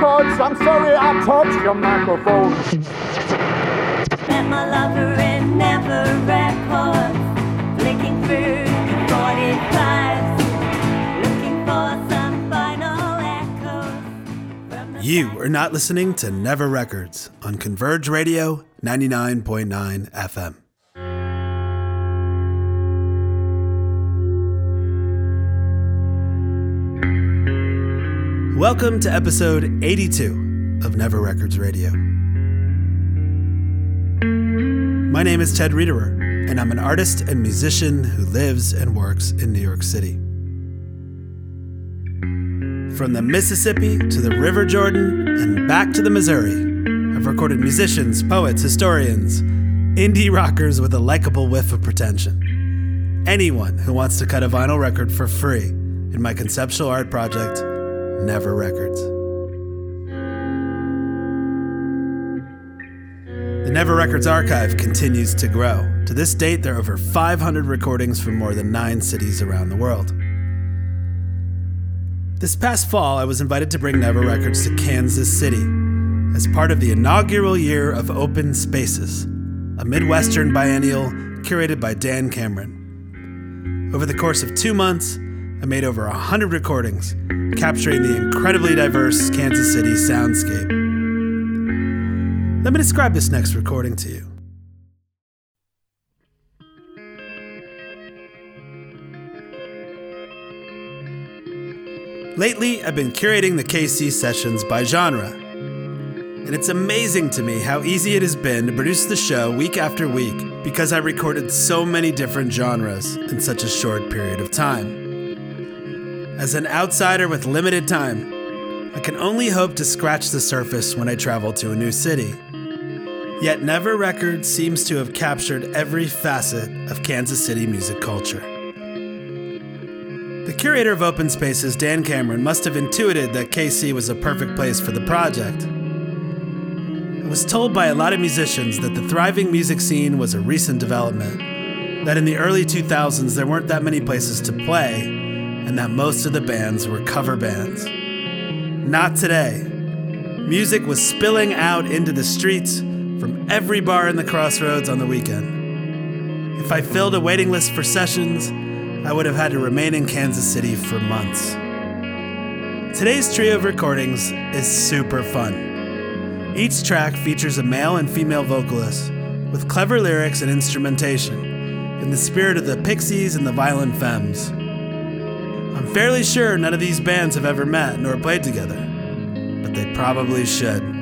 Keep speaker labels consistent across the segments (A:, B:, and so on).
A: Thank you, Never Records. I'm sorry I touched your microphone.
B: Met my lover in Never Records, flicking through 45s, looking for some final echoes.
C: You are not listening to Never Records on Converge Radio 99.9 FM. Welcome to episode 82 of Never Records Radio. My name is Ted Riederer, and I'm an artist and musician who lives and works in New York City. From the Mississippi to the River Jordan and back to the Missouri, I've recorded musicians, poets, historians, indie rockers with a likable whiff of pretension. Anyone who wants to cut a vinyl record for free in my conceptual art project, Never Records. The Never Records archive continues to grow. To this date, there are over 500 recordings from more than nine cities around the world. This past fall, I was invited to bring Never Records to Kansas City as part of the inaugural year of Open Spaces, a Midwestern biennial curated by Dan Cameron. Over the course of two months, I made over 100 recordings, capturing the incredibly diverse Kansas City soundscape. Let me describe this next recording to you. Lately, I've been curating the KC sessions by genre. And it's amazing to me how easy it has been to produce the show week after week because I recorded so many different genres in such a short period of time. As an outsider with limited time, I can only hope to scratch the surface when I travel to a new city. Yet Never Records seems to have captured every facet of Kansas City music culture. The curator of Open Spaces, Dan Cameron, must have intuited that KC was a perfect place for the project. I was told by a lot of musicians that the thriving music scene was a recent development, that in the early 2000s there weren't that many places to play, and that most of the bands were cover bands. Not today. Music was spilling out into the streets from every bar in the crossroads on the weekend. If I filled a waiting list for sessions, I would have had to remain in Kansas City for months. Today's trio of recordings is super fun. Each track features a male and female vocalist with clever lyrics and instrumentation in the spirit of the Pixies and the Violent Femmes. I'm fairly sure none of these bands have ever met nor played together, but they probably should.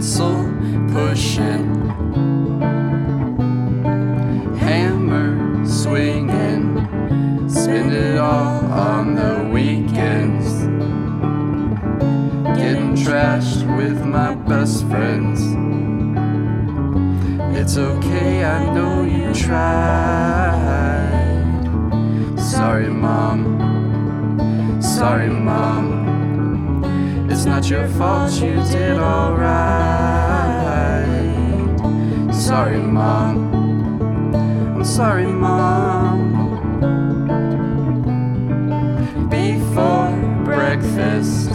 D: Pencil pushing, hammer swinging, spend it all on the weekends. Getting trashed with my best friends. It's okay, I know you tried. Sorry, mom. Sorry, mom. Not your fault, you did alright. Sorry, mom. I'm sorry, mom. Before breakfast,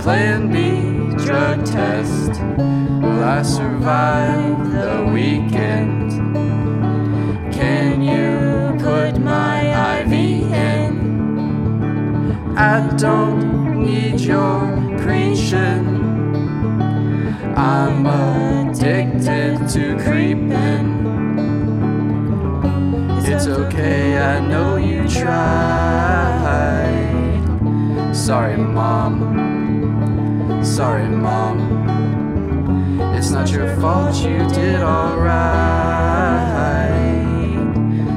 D: Plan B drug test. Will I survive the weekend? I don't need your creation. I'm addicted to creeping. It's okay, I know you tried. Sorry, mom. Sorry, mom. It's not your fault, you did alright.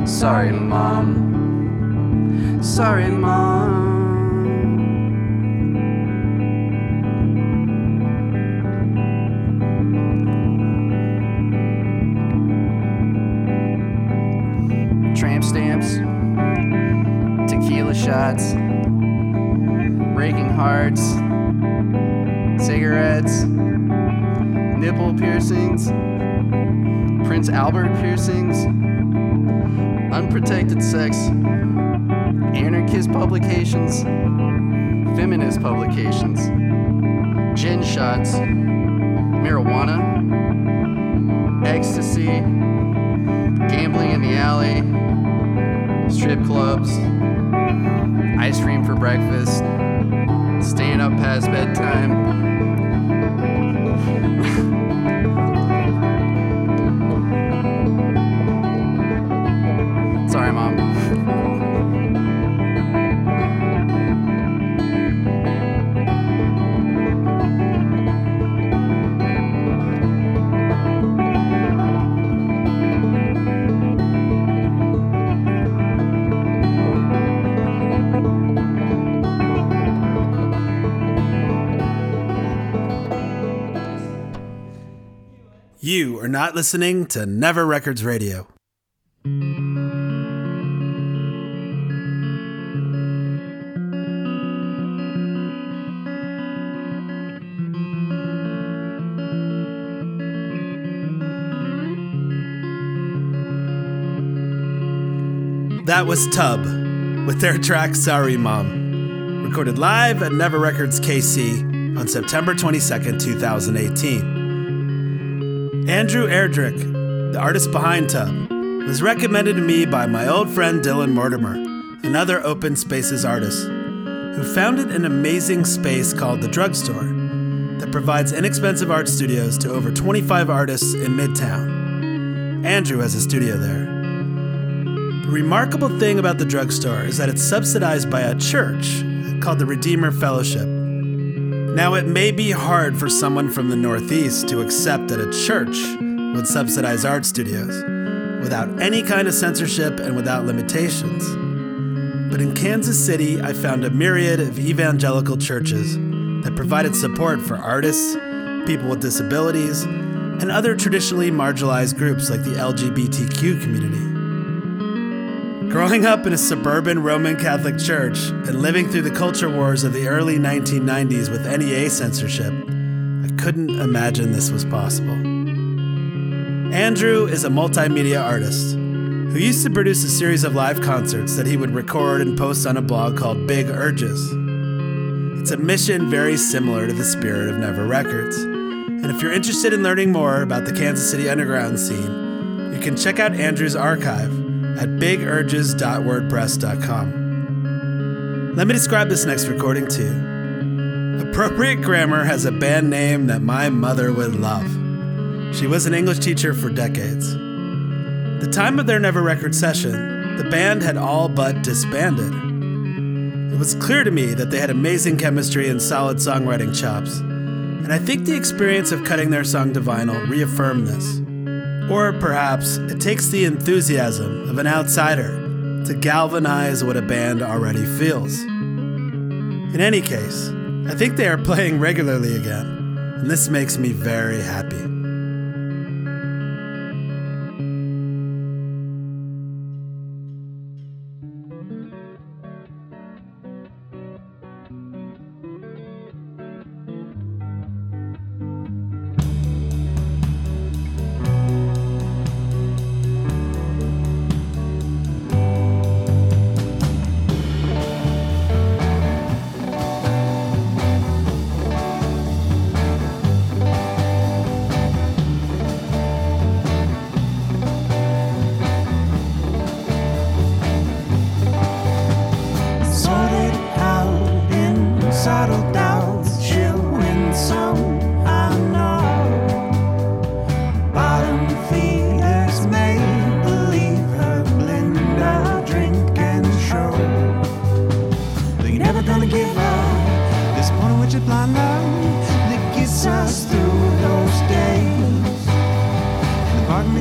D: Sorry, mom. Sorry, mom. Shots, breaking hearts, cigarettes, nipple piercings, Prince Albert piercings, unprotected sex, anarchist publications, feminist publications, gin shots, marijuana, ecstasy, gambling in the alley, strip clubs, ice cream for breakfast, staying up past bedtime.
C: You are not listening to Never Records Radio. That was Tub with their track Sorry Mom, recorded live at Never Records KC on September 22nd, 2018. Andrew Erdrich, the artist behind Tub, was recommended to me by my old friend Dylan Mortimer, another open spaces artist, who founded an amazing space called The Drugstore that provides inexpensive art studios to over 25 artists in Midtown. Andrew has a studio there. The remarkable thing about the drugstore is that it's subsidized by a church called the Redeemer Fellowship. Now, it may be hard for someone from the Northeast to accept that a church would subsidize art studios without any kind of censorship and without limitations. But in Kansas City, I found a myriad of evangelical churches that provided support for artists, people with disabilities, and other traditionally marginalized groups like the LGBTQ community. Growing up in a suburban Roman Catholic church and living through the culture wars of the early 1990s with NEA censorship, I couldn't imagine this was possible. Andrew is a multimedia artist who used to produce a series of live concerts that he would record and post on a blog called Big Urges. It's a mission very similar to the spirit of Never Records. And if you're interested in learning more about the Kansas City underground scene, you can check out Andrew's archive at bigurges.wordpress.com. Let me describe this next recording to you. Appropriate Grammar has a band name that my mother would love. She was an English teacher for decades. The time of their Never Record session, the band had all but disbanded. It was clear to me that they had amazing chemistry and solid songwriting chops, and I think the experience of cutting their song to vinyl reaffirmed this. Or perhaps it takes the enthusiasm of an outsider to galvanize what a band already feels. In any case, I think they are playing regularly again, and this makes me very happy.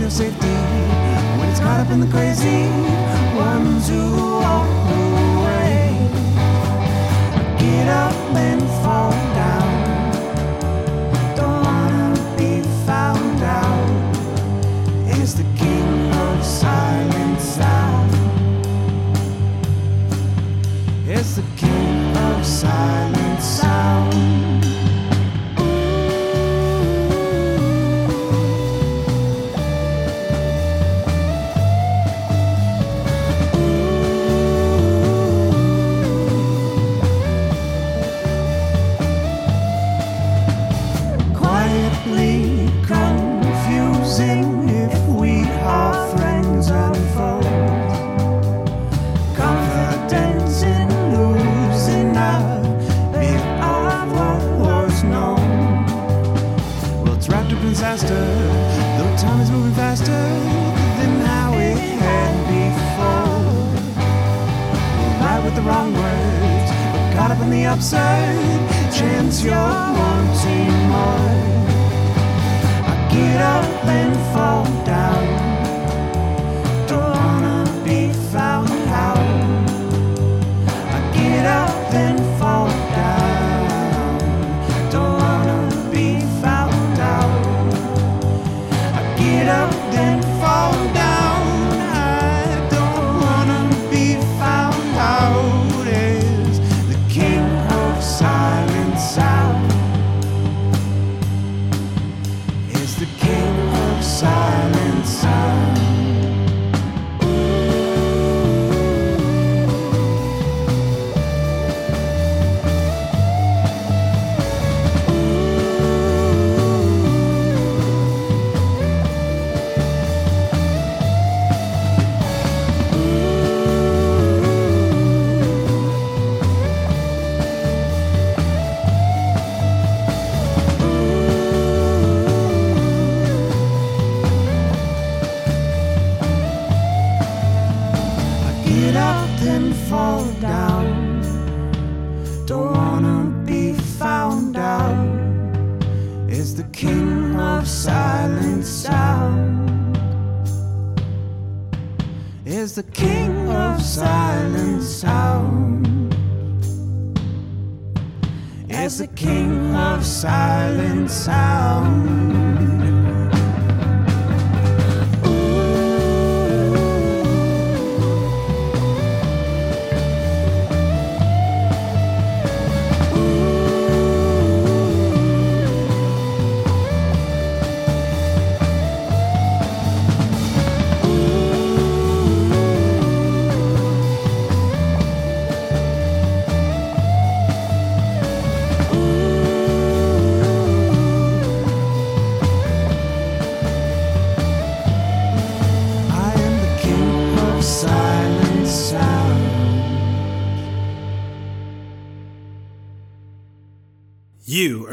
E: Of safety when it's caught up in the crazy ones who walk away. Get up and fall absurd. Chance you're wanting more. I get up and fall down.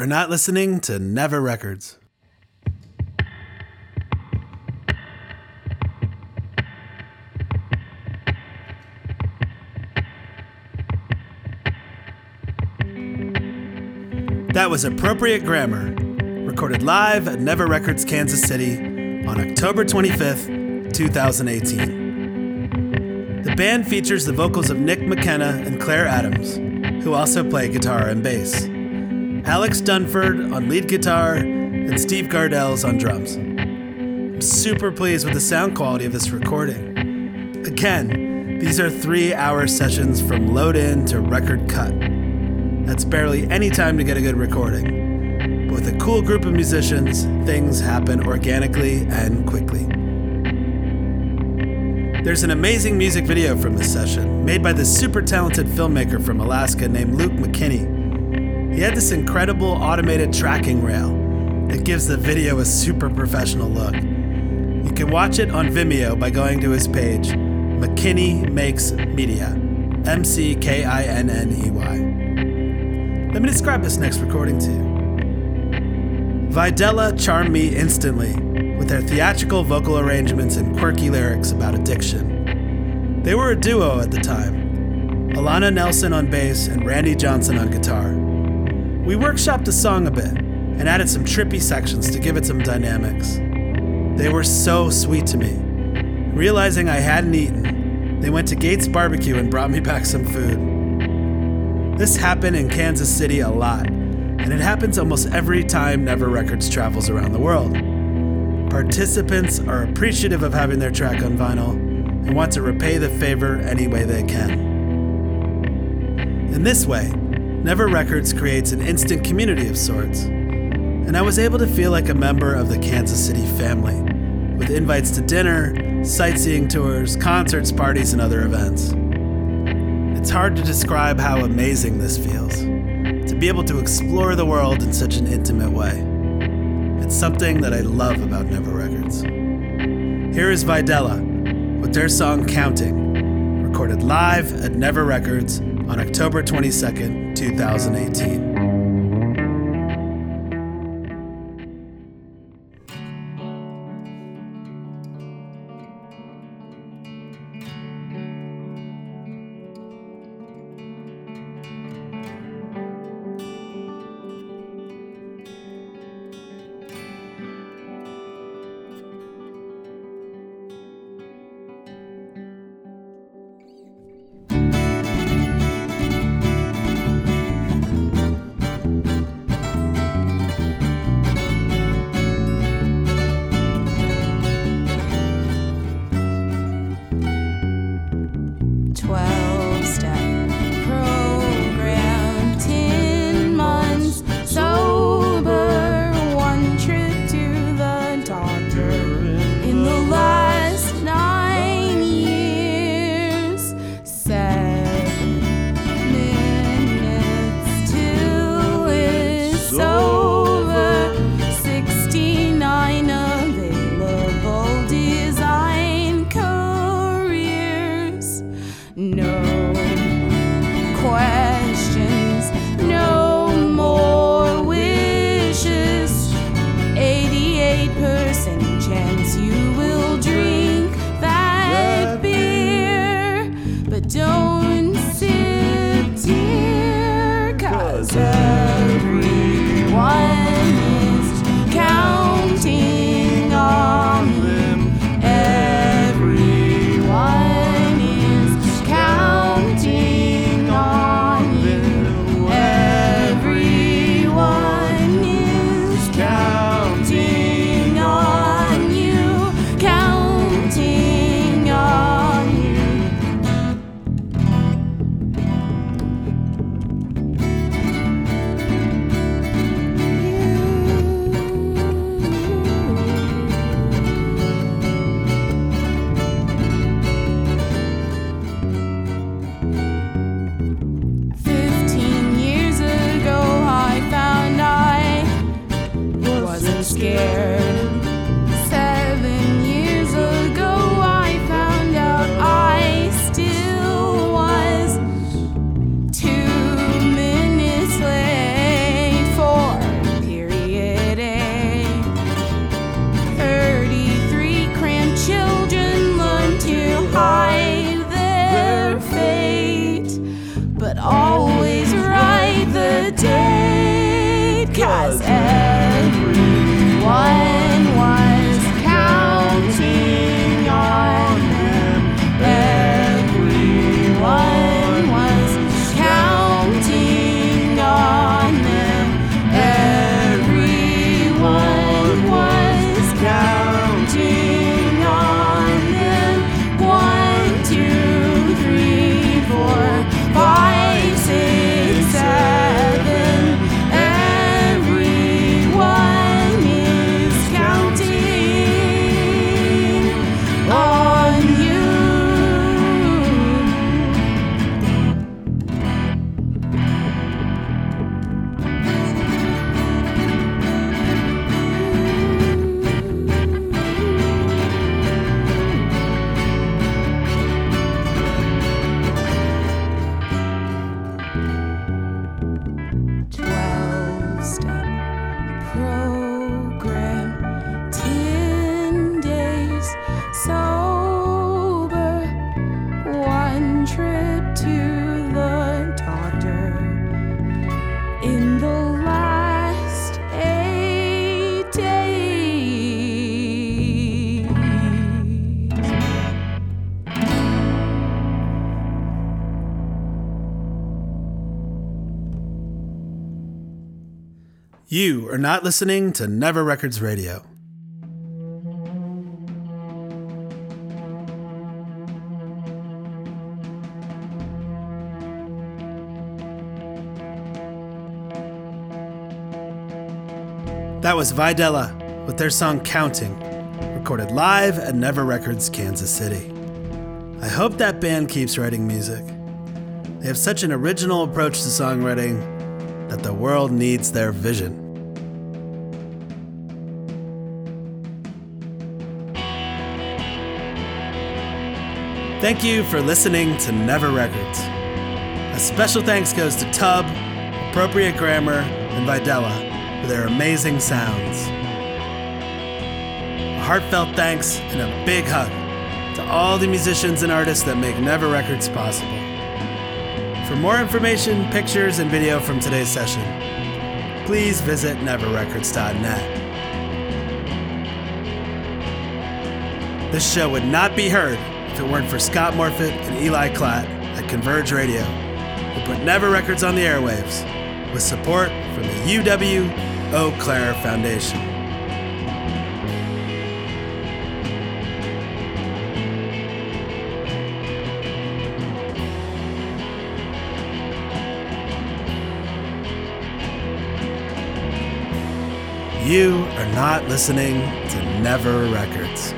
C: Are not listening to Never Records. That was Appropriate Grammar, recorded live at Never Records Kansas City on October 25th, 2018. The band features the vocals of Nick McKenna and Claire Adams, who also play guitar and bass. Alex Dunford on lead guitar, and Steve Gardells on drums. I'm super pleased with the sound quality of this recording. Again, these are three hour sessions from load in to record cut. That's barely any time to get a good recording. But with a cool group of musicians, things happen organically and quickly. There's an amazing music video from this session, made by this super talented filmmaker from Alaska named Luke McKinney. He had this incredible automated tracking rail that gives the video a super professional look. You can watch it on Vimeo by going to his page, McKinney Makes Media, M C K I N N E Y. Let me describe this next recording to you. Videla charmed me instantly with their theatrical vocal arrangements and quirky lyrics about addiction. They were a duo at the time Alana Nelson on bass and Randy Johnson on guitar. We workshopped the song a bit,
F: and added some trippy sections to give it some dynamics. They were so sweet to me. Realizing I hadn't eaten, they went to Gates Barbecue and brought me back some food. This happened in Kansas City a lot, and it happens almost every time Never Records travels around the world. Participants are appreciative of having their track on vinyl and want to repay the favor any way they can. In this way, Never Records creates an instant community of sorts, and I was able to feel like a member of the Kansas City family, with invites to dinner, sightseeing tours, concerts, parties, and other events. It's hard to describe how amazing this feels to be able to explore the world in such an intimate way. It's something that I love about Never Records. Here is Videla with their song Counting, recorded live at Never Records on October 22nd, 2018.
C: You are not listening to Never Records Radio. That was Videla with their song Counting, recorded live at Never Records, Kansas City. I hope that band keeps writing music. They have such an original approach to songwriting that the world needs their vision. Thank you for listening to Never Records. A special thanks goes to Tub, Appropriate Grammar, and Videla for their amazing sounds. A heartfelt thanks and a big hug to all the musicians and artists that make Never Records possible. For more information, pictures, and video from today's session, please visit neverrecords.net. This show would not be heard if it weren't for Scott Morfitt and Eli Klatt at Converge Radio, who put Never Records on the airwaves with support from the UW Eau Claire Foundation. You are not listening to Never Records.